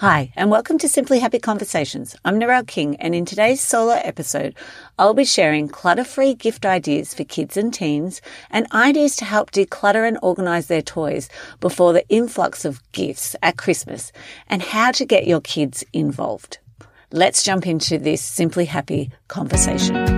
Hi, and welcome to Simply Happy Conversations. I'm Narelle King, and in today's solo episode, I'll be sharing clutter free gift ideas for kids and teens and ideas to help declutter and organize their toys before the influx of gifts at Christmas and how to get your kids involved. Let's jump into this Simply Happy conversation.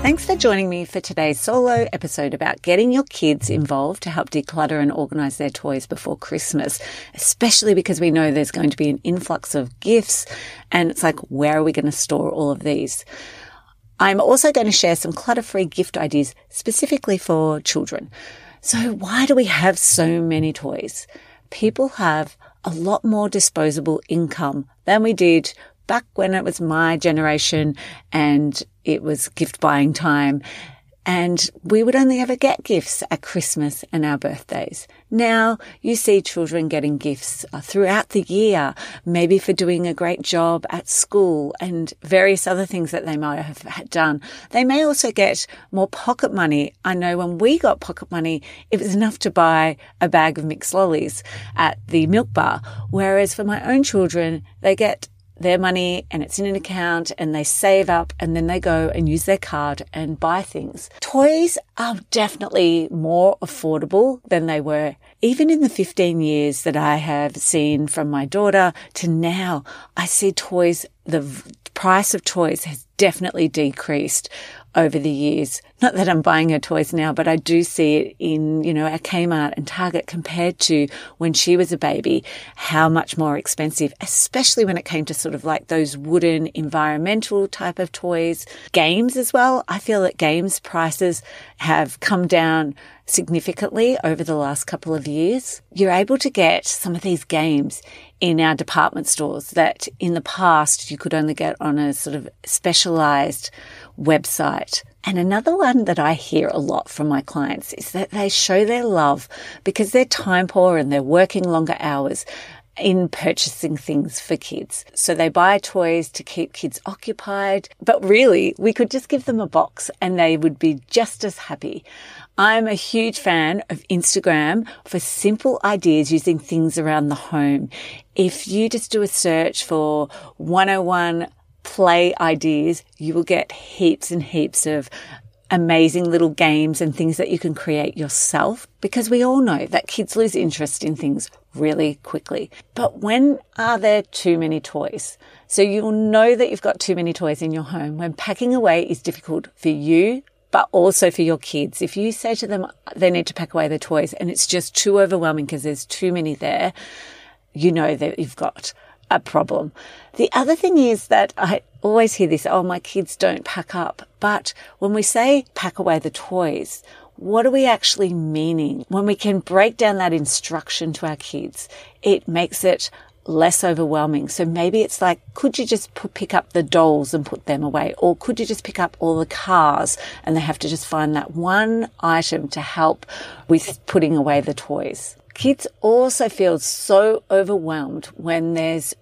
Thanks for joining me for today's solo episode about getting your kids involved to help declutter and organize their toys before Christmas, especially because we know there's going to be an influx of gifts and it's like, where are we going to store all of these? I'm also going to share some clutter free gift ideas specifically for children. So why do we have so many toys? People have a lot more disposable income than we did back when it was my generation and it was gift buying time. And we would only ever get gifts at Christmas and our birthdays. Now you see children getting gifts uh, throughout the year, maybe for doing a great job at school and various other things that they might have done. They may also get more pocket money. I know when we got pocket money, it was enough to buy a bag of mixed lollies at the milk bar. Whereas for my own children, they get their money and it's in an account and they save up and then they go and use their card and buy things. Toys are definitely more affordable than they were. Even in the 15 years that I have seen from my daughter to now, I see toys, the price of toys has definitely decreased over the years. Not that I'm buying her toys now, but I do see it in, you know, a Kmart and Target compared to when she was a baby, how much more expensive, especially when it came to sort of like those wooden environmental type of toys. Games as well. I feel that games prices have come down significantly over the last couple of years. You're able to get some of these games in our department stores that in the past you could only get on a sort of specialized website. And another one that I hear a lot from my clients is that they show their love because they're time poor and they're working longer hours in purchasing things for kids. So they buy toys to keep kids occupied, but really we could just give them a box and they would be just as happy. I'm a huge fan of Instagram for simple ideas using things around the home. If you just do a search for 101 play ideas, you will get heaps and heaps of amazing little games and things that you can create yourself because we all know that kids lose interest in things really quickly. But when are there too many toys? So you'll know that you've got too many toys in your home when packing away is difficult for you, but also for your kids. If you say to them they need to pack away their toys and it's just too overwhelming because there's too many there, you know that you've got a problem. The other thing is that I always hear this, oh, my kids don't pack up. But when we say pack away the toys, what are we actually meaning? When we can break down that instruction to our kids, it makes it less overwhelming. So maybe it's like, could you just put, pick up the dolls and put them away? Or could you just pick up all the cars and they have to just find that one item to help with putting away the toys? Kids also feel so overwhelmed when there's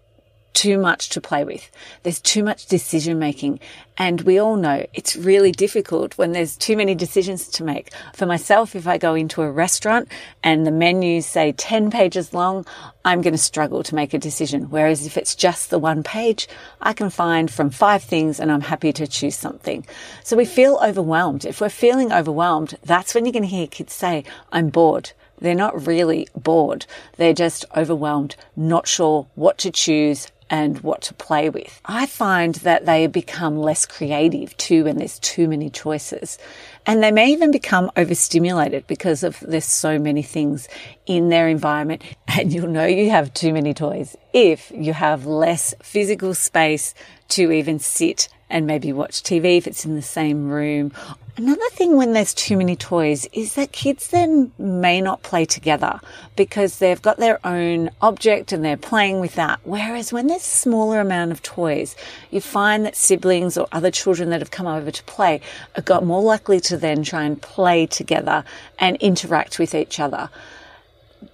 too much to play with. There's too much decision making. And we all know it's really difficult when there's too many decisions to make. For myself, if I go into a restaurant and the menus say 10 pages long, I'm going to struggle to make a decision. Whereas if it's just the one page, I can find from five things and I'm happy to choose something. So we feel overwhelmed. If we're feeling overwhelmed, that's when you're going to hear kids say, I'm bored. They're not really bored. They're just overwhelmed, not sure what to choose, and what to play with. I find that they become less creative too when there's too many choices. And they may even become overstimulated because of there's so many things in their environment. And you'll know you have too many toys if you have less physical space to even sit and maybe watch TV if it's in the same room. Another thing when there's too many toys is that kids then may not play together because they've got their own object and they're playing with that. Whereas when there's a smaller amount of toys, you find that siblings or other children that have come over to play are got more likely to then try and play together and interact with each other.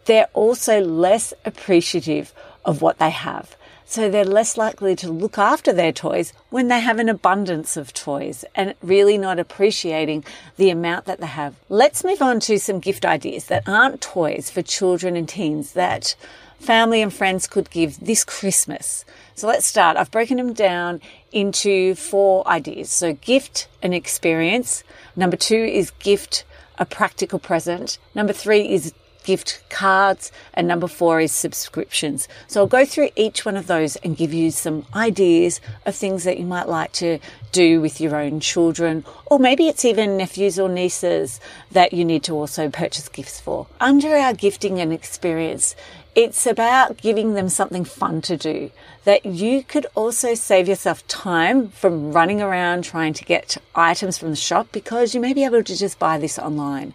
They're also less appreciative of what they have. So they're less likely to look after their toys when they have an abundance of toys and really not appreciating the amount that they have. Let's move on to some gift ideas that aren't toys for children and teens that family and friends could give this Christmas. So let's start. I've broken them down into four ideas. So gift an experience. Number two is gift a practical present. Number three is gift cards, and number four is subscriptions. So I'll go through each one of those and give you some ideas of things that you might like to do with your own children, or maybe it's even nephews or nieces that you need to also purchase gifts for. Under our gifting and experience, it's about giving them something fun to do that you could also save yourself time from running around trying to get items from the shop because you may be able to just buy this online.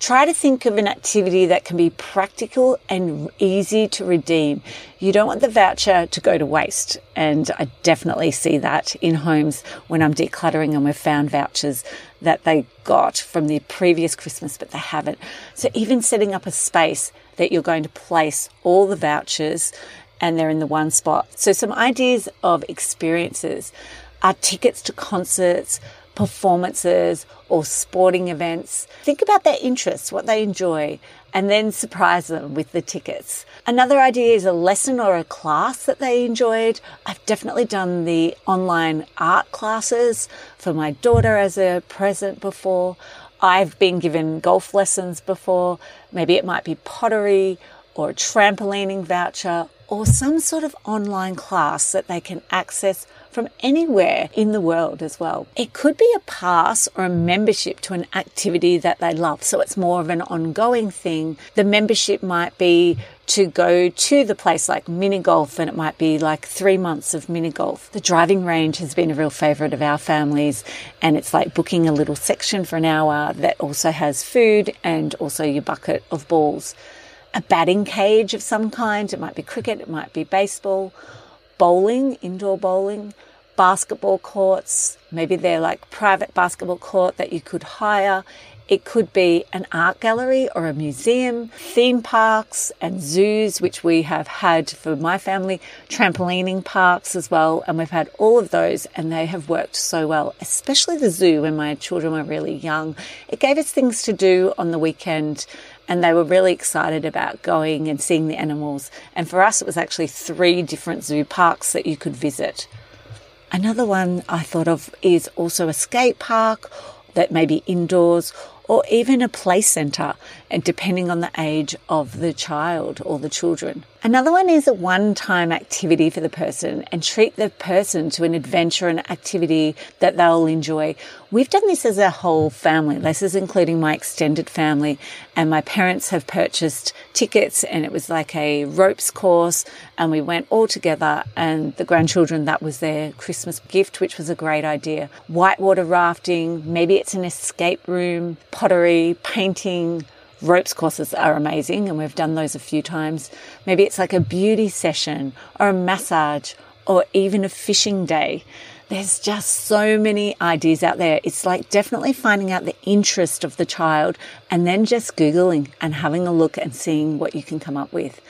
Try to think of an activity that can be practical and easy to redeem. You don't want the voucher to go to waste. And I definitely see that in homes when I'm decluttering and we've found vouchers that they got from the previous Christmas, but they haven't. So even setting up a space that you're going to place all the vouchers and they're in the one spot. So some ideas of experiences are tickets to concerts, performances or sporting events. Think about their interests, what they enjoy, and then surprise them with the tickets. Another idea is a lesson or a class that they enjoyed. I've definitely done the online art classes for my daughter as a present before. I've been given golf lessons before. Maybe it might be pottery or a trampolining voucher or some sort of online class that they can access from anywhere in the world as well. It could be a pass or a membership to an activity that they love. So it's more of an ongoing thing. The membership might be to go to the place like mini golf and it might be like three months of mini golf. The driving range has been a real favourite of our families and it's like booking a little section for an hour that also has food and also your bucket of balls. A batting cage of some kind. It might be cricket, it might be baseball bowling, indoor bowling, basketball courts. Maybe they're like private basketball court that you could hire. It could be an art gallery or a museum, theme parks and zoos, which we have had for my family, trampolining parks as well. And we've had all of those and they have worked so well, especially the zoo when my children were really young. It gave us things to do on the weekend and they were really excited about going and seeing the animals. And for us, it was actually three different zoo parks that you could visit. Another one I thought of is also a skate park that may be indoors or even a play centre, depending on the age of the child or the children. Another one is a one time activity for the person and treat the person to an adventure and activity that they'll enjoy. We've done this as a whole family. This is including my extended family and my parents have purchased tickets and it was like a ropes course and we went all together and the grandchildren, that was their Christmas gift, which was a great idea. Whitewater rafting, maybe it's an escape room, pottery, painting, ropes courses are amazing and we've done those a few times. Maybe it's like a beauty session or a massage or even a fishing day. There's just so many ideas out there. It's like definitely finding out the interest of the child and then just Googling and having a look and seeing what you can come up with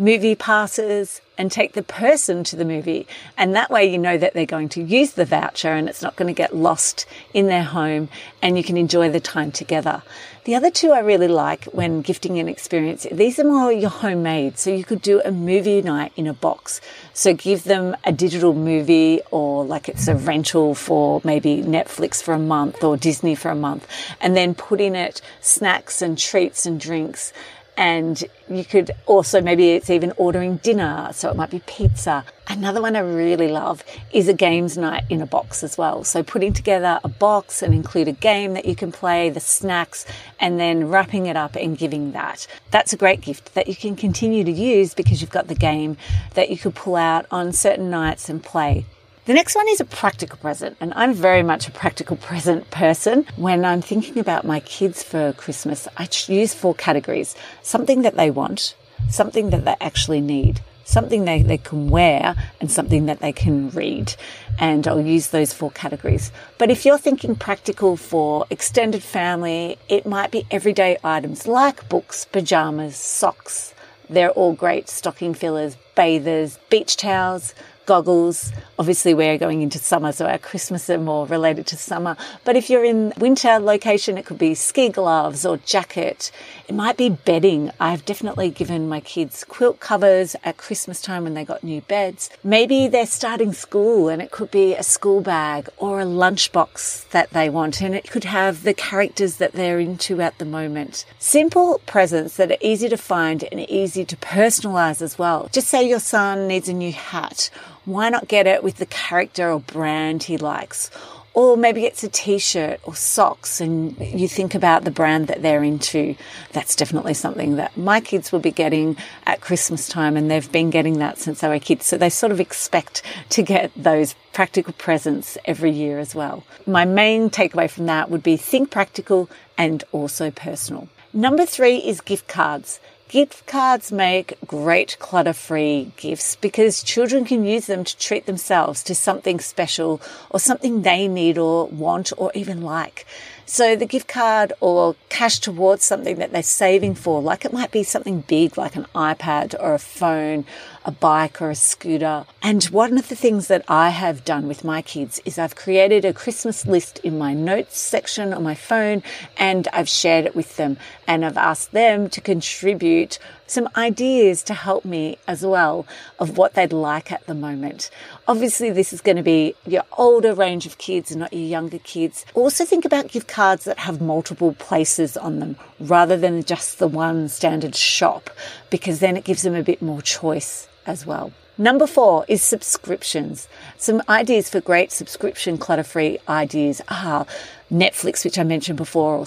movie passes and take the person to the movie. And that way you know that they're going to use the voucher and it's not going to get lost in their home and you can enjoy the time together. The other two I really like when gifting an experience, these are more your homemade. So you could do a movie night in a box. So give them a digital movie or like it's a rental for maybe Netflix for a month or Disney for a month and then put in it snacks and treats and drinks and you could also, maybe it's even ordering dinner. So it might be pizza. Another one I really love is a games night in a box as well. So putting together a box and include a game that you can play, the snacks, and then wrapping it up and giving that. That's a great gift that you can continue to use because you've got the game that you could pull out on certain nights and play. The next one is a practical present, and I'm very much a practical present person. When I'm thinking about my kids for Christmas, I use four categories something that they want, something that they actually need, something they, they can wear, and something that they can read. And I'll use those four categories. But if you're thinking practical for extended family, it might be everyday items like books, pajamas, socks. They're all great stocking fillers, bathers, beach towels, goggles. Obviously, we're going into summer, so our Christmas are more related to summer. But if you're in winter location, it could be ski gloves or jacket. It might be bedding. I've definitely given my kids quilt covers at Christmas time when they got new beds. Maybe they're starting school and it could be a school bag or a lunchbox that they want, and it could have the characters that they're into at the moment. Simple presents that are easy to find and easy to personalize as well. Just say your son needs a new hat why not get it with the character or brand he likes? Or maybe it's a t shirt or socks, and you think about the brand that they're into. That's definitely something that my kids will be getting at Christmas time, and they've been getting that since they were kids. So they sort of expect to get those practical presents every year as well. My main takeaway from that would be think practical and also personal. Number three is gift cards. Gift cards make great clutter free gifts because children can use them to treat themselves to something special or something they need or want or even like. So the gift card or cash towards something that they're saving for, like it might be something big like an iPad or a phone, a bike or a scooter. And one of the things that I have done with my kids is I've created a Christmas list in my notes section on my phone and I've shared it with them and I've asked them to contribute some ideas to help me as well of what they'd like at the moment. Obviously, this is going to be your older range of kids and not your younger kids. Also, think about gift cards that have multiple places on them rather than just the one standard shop, because then it gives them a bit more choice as well. Number four is subscriptions. Some ideas for great subscription clutter free ideas are Netflix, which I mentioned before, or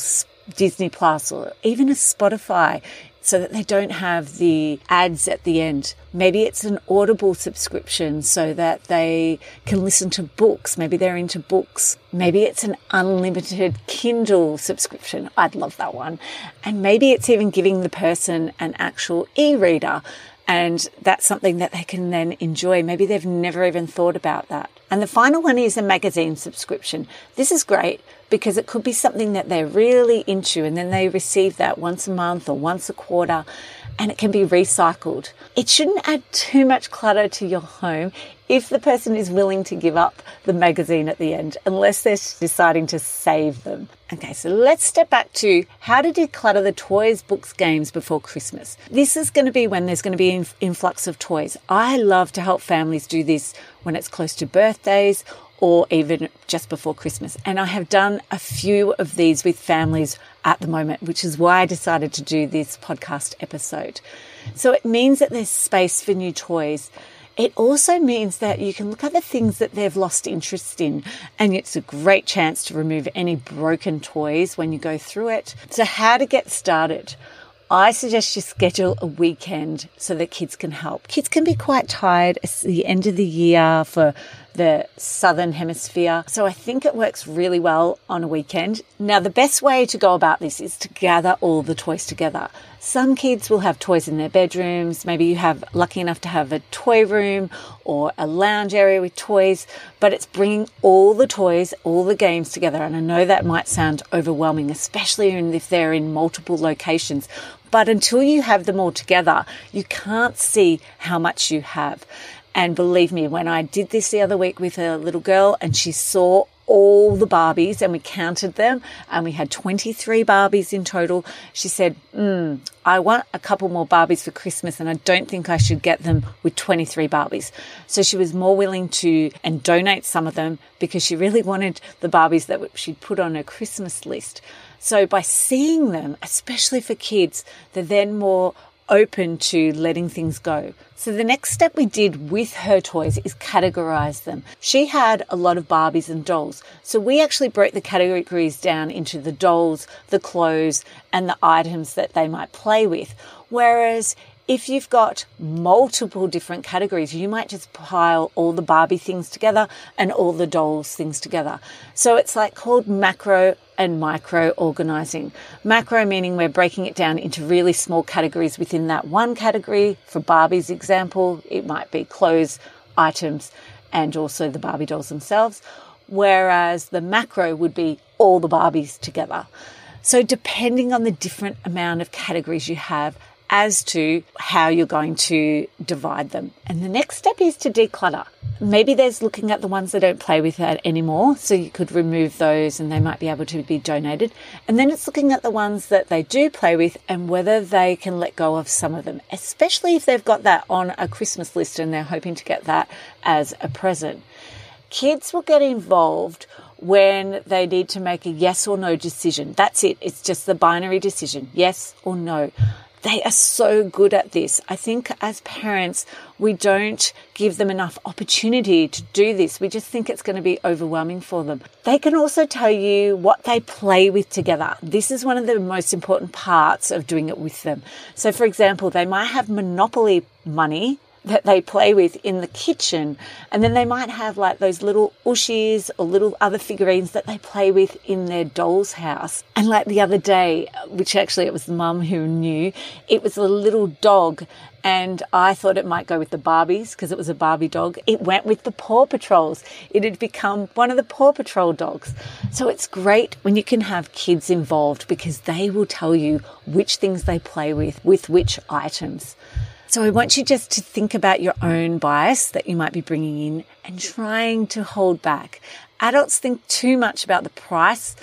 Disney Plus, or even a Spotify so that they don't have the ads at the end. Maybe it's an Audible subscription so that they can listen to books. Maybe they're into books. Maybe it's an unlimited Kindle subscription. I'd love that one. And maybe it's even giving the person an actual e reader. And that's something that they can then enjoy. Maybe they've never even thought about that. And the final one is a magazine subscription. This is great because it could be something that they're really into and then they receive that once a month or once a quarter and it can be recycled. It shouldn't add too much clutter to your home if the person is willing to give up the magazine at the end, unless they're deciding to save them. Okay, so let's step back to how to declutter the toys, books, games before Christmas. This is going to be when there's going to be an influx of toys. I love to help families do this when it's close to birthdays or even just before Christmas. And I have done a few of these with families at the moment, which is why I decided to do this podcast episode. So it means that there's space for new toys. It also means that you can look at the things that they've lost interest in, and it's a great chance to remove any broken toys when you go through it. So, how to get started? I suggest you schedule a weekend so that kids can help. Kids can be quite tired. It's the end of the year for the southern hemisphere. So I think it works really well on a weekend. Now, the best way to go about this is to gather all the toys together. Some kids will have toys in their bedrooms. Maybe you have lucky enough to have a toy room or a lounge area with toys, but it's bringing all the toys, all the games together. And I know that might sound overwhelming, especially if they're in multiple locations. But until you have them all together, you can't see how much you have. And believe me, when I did this the other week with a little girl and she saw all the Barbies and we counted them and we had 23 Barbies in total. She said, mm, I want a couple more Barbies for Christmas and I don't think I should get them with 23 Barbies. So she was more willing to and donate some of them because she really wanted the Barbies that she'd put on her Christmas list. So by seeing them, especially for kids, they're then more open to letting things go. So the next step we did with her toys is categorize them. She had a lot of Barbies and dolls. So we actually broke the categories down into the dolls, the clothes, and the items that they might play with. Whereas If you've got multiple different categories, you might just pile all the Barbie things together and all the dolls things together. So it's like called macro and micro organizing. Macro meaning we're breaking it down into really small categories within that one category. For Barbie's example, it might be clothes, items, and also the Barbie dolls themselves. Whereas the macro would be all the Barbies together. So depending on the different amount of categories you have, as to how you're going to divide them. And the next step is to declutter. Maybe there's looking at the ones they don't play with anymore, so you could remove those and they might be able to be donated. And then it's looking at the ones that they do play with and whether they can let go of some of them, especially if they've got that on a Christmas list and they're hoping to get that as a present. Kids will get involved when they need to make a yes or no decision. That's it. It's just the binary decision yes or no. They are so good at this. I think as parents, we don't give them enough opportunity to do this. We just think it's going to be overwhelming for them. They can also tell you what they play with together. This is one of the most important parts of doing it with them. So, for example, they might have Monopoly money that they play with in the kitchen. And then they might have like those little Ooshies or little other figurines that they play with in their doll's house. And like the other day, which actually it was the mum who knew, it was a little dog. And I thought it might go with the Barbies because it was a Barbie dog. It went with the Paw Patrols. It had become one of the Paw Patrol dogs. So it's great when you can have kids involved because they will tell you which things they play with, with which items. So I want you just to think about your own bias that you might be bringing in and trying to hold back. Adults think too much about the price,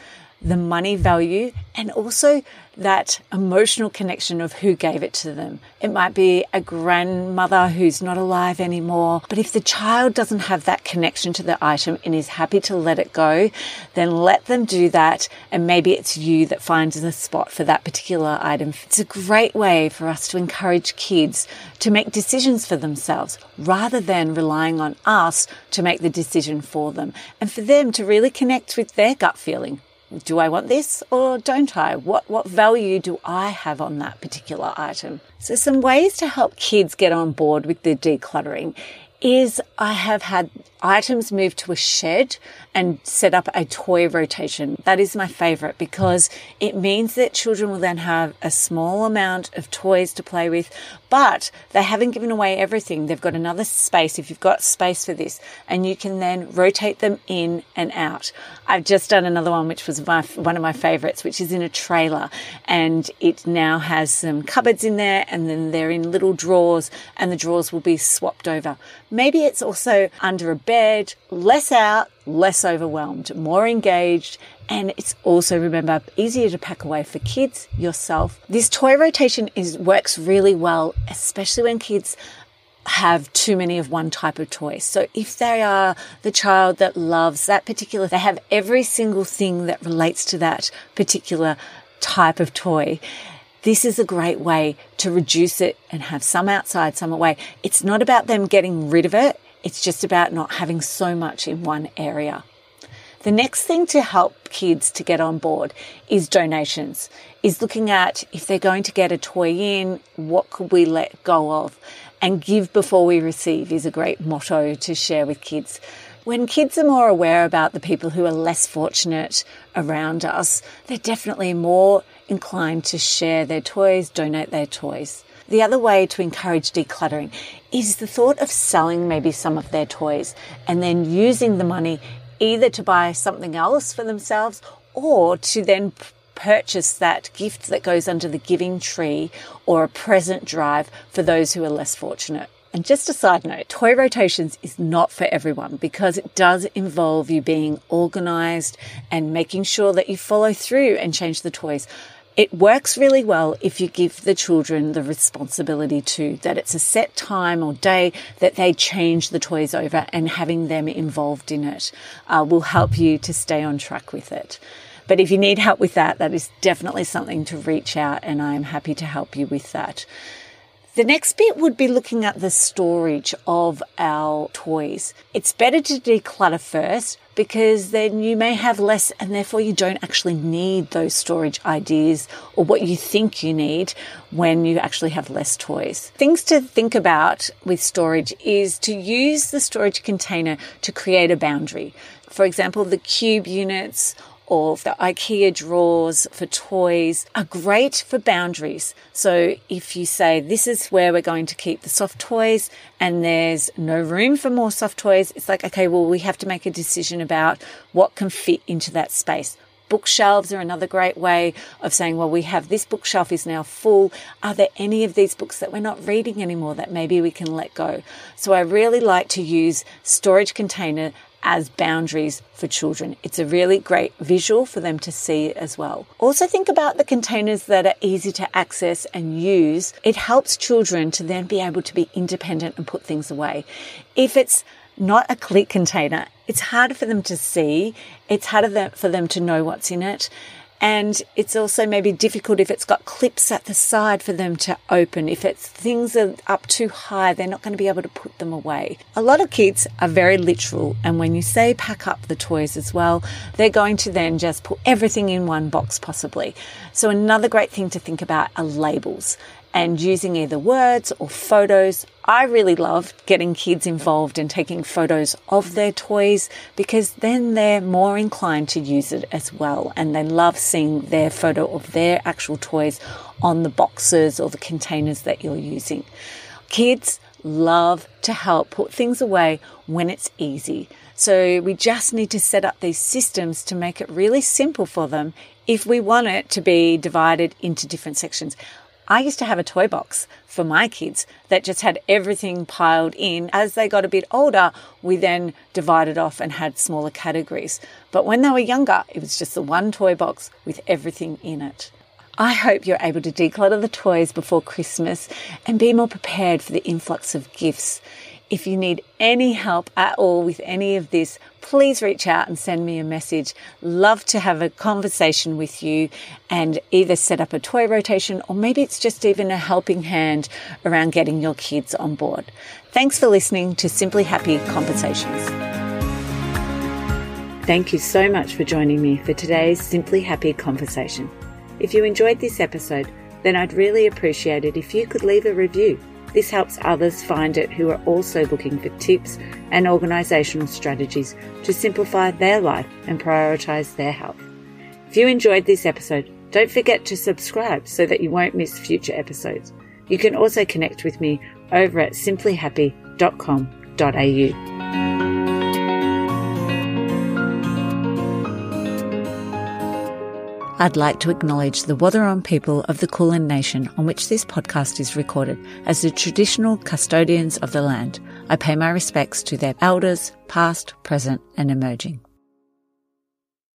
the money value, and also that emotional connection of who gave it to them. It might be a grandmother who's not alive anymore, but if the child doesn't have that connection to the item and is happy to let it go, then let them do that. And maybe it's you that finds the spot for that particular item. It's a great way for us to encourage kids to make decisions for themselves rather than relying on us to make the decision for them and for them to really connect with their gut feeling do I want this or don't I? What, what value do I have on that particular item? So some ways to help kids get on board with the decluttering is I have had items moved to a shed and set up a toy rotation. That is my favorite because it means that children will then have a small amount of toys to play with, but they haven't given away everything. They've got another space if you've got space for this, and you can then rotate them in and out. I've just done another one, which was my, one of my favorites, which is in a trailer, and it now has some cupboards in there, and then they're in little drawers, and the drawers will be swapped over. Maybe it's also under a bed, less out, less overwhelmed, more engaged, and it's also remember easier to pack away for kids, yourself. This toy rotation is works really well, especially when kids have too many of one type of toy. So if they are the child that loves that particular, they have every single thing that relates to that particular type of toy. This is a great way to reduce it and have some outside, some away. It's not about them getting rid of it. It's just about not having so much in one area. The next thing to help kids to get on board is donations, is looking at if they're going to get a toy in, what could we let go of? And give before we receive is a great motto to share with kids. When kids are more aware about the people who are less fortunate around us, they're definitely more inclined to share their toys, donate their toys. The other way to encourage decluttering is the thought of selling maybe some of their toys and then using the money either to buy something else for themselves or to then purchase that gift that goes under the giving tree or a present drive for those who are less fortunate. And just a side note, toy rotations is not for everyone because it does involve you being organized and making sure that you follow through and change the toys. It works really well if you give the children the responsibility to, that it's a set time or day that they change the toys over and having them involved in it uh, will help you to stay on track with it. But if you need help with that, that is definitely something to reach out and I am happy to help you with that. The next bit would be looking at the storage of our toys. It's better to declutter first because then you may have less and therefore you don't actually need those storage ideas or what you think you need when you actually have less toys. Things to think about with storage is to use the storage container to create a boundary. For example, the cube units or the IKEA drawers for toys are great for boundaries. So if you say this is where we're going to keep the soft toys and there's no room for more soft toys, it's like, okay, well, we have to make a decision about what can fit into that space. Bookshelves are another great way of saying, well, we have this bookshelf is now full. Are there any of these books that we're not reading anymore that maybe we can let go? So I really like to use storage container as boundaries for children. It's a really great visual for them to see as well. Also think about the containers that are easy to access and use. It helps children to then be able to be independent and put things away. If it's not a click container, it's harder for them to see. It's harder for them to know what's in it. And it's also maybe difficult if it's got clips at the side for them to open. If it's things are up too high, they're not going to be able to put them away. A lot of kids are very literal. And when you say pack up the toys as well, they're going to then just put everything in one box possibly. So another great thing to think about are labels and using either words or photos. I really love getting kids involved in taking photos of their toys because then they're more inclined to use it as well. And they love seeing their photo of their actual toys on the boxes or the containers that you're using. Kids love to help put things away when it's easy. So we just need to set up these systems to make it really simple for them if we want it to be divided into different sections. I used to have a toy box for my kids that just had everything piled in. As they got a bit older, we then divided off and had smaller categories. But when they were younger, it was just the one toy box with everything in it. I hope you're able to declutter the toys before Christmas and be more prepared for the influx of gifts. If you need any help at all with any of this, please reach out and send me a message. Love to have a conversation with you and either set up a toy rotation or maybe it's just even a helping hand around getting your kids on board. Thanks for listening to Simply Happy Conversations. Thank you so much for joining me for today's Simply Happy conversation. If you enjoyed this episode, then I'd really appreciate it if you could leave a review. This helps others find it who are also looking for tips and organisational strategies to simplify their life and prioritise their health. If you enjoyed this episode, don't forget to subscribe so that you won't miss future episodes. You can also connect with me over at simplyhappy.com.au. I'd like to acknowledge the Wathaurong people of the Kulin Nation on which this podcast is recorded as the traditional custodians of the land. I pay my respects to their elders, past, present, and emerging.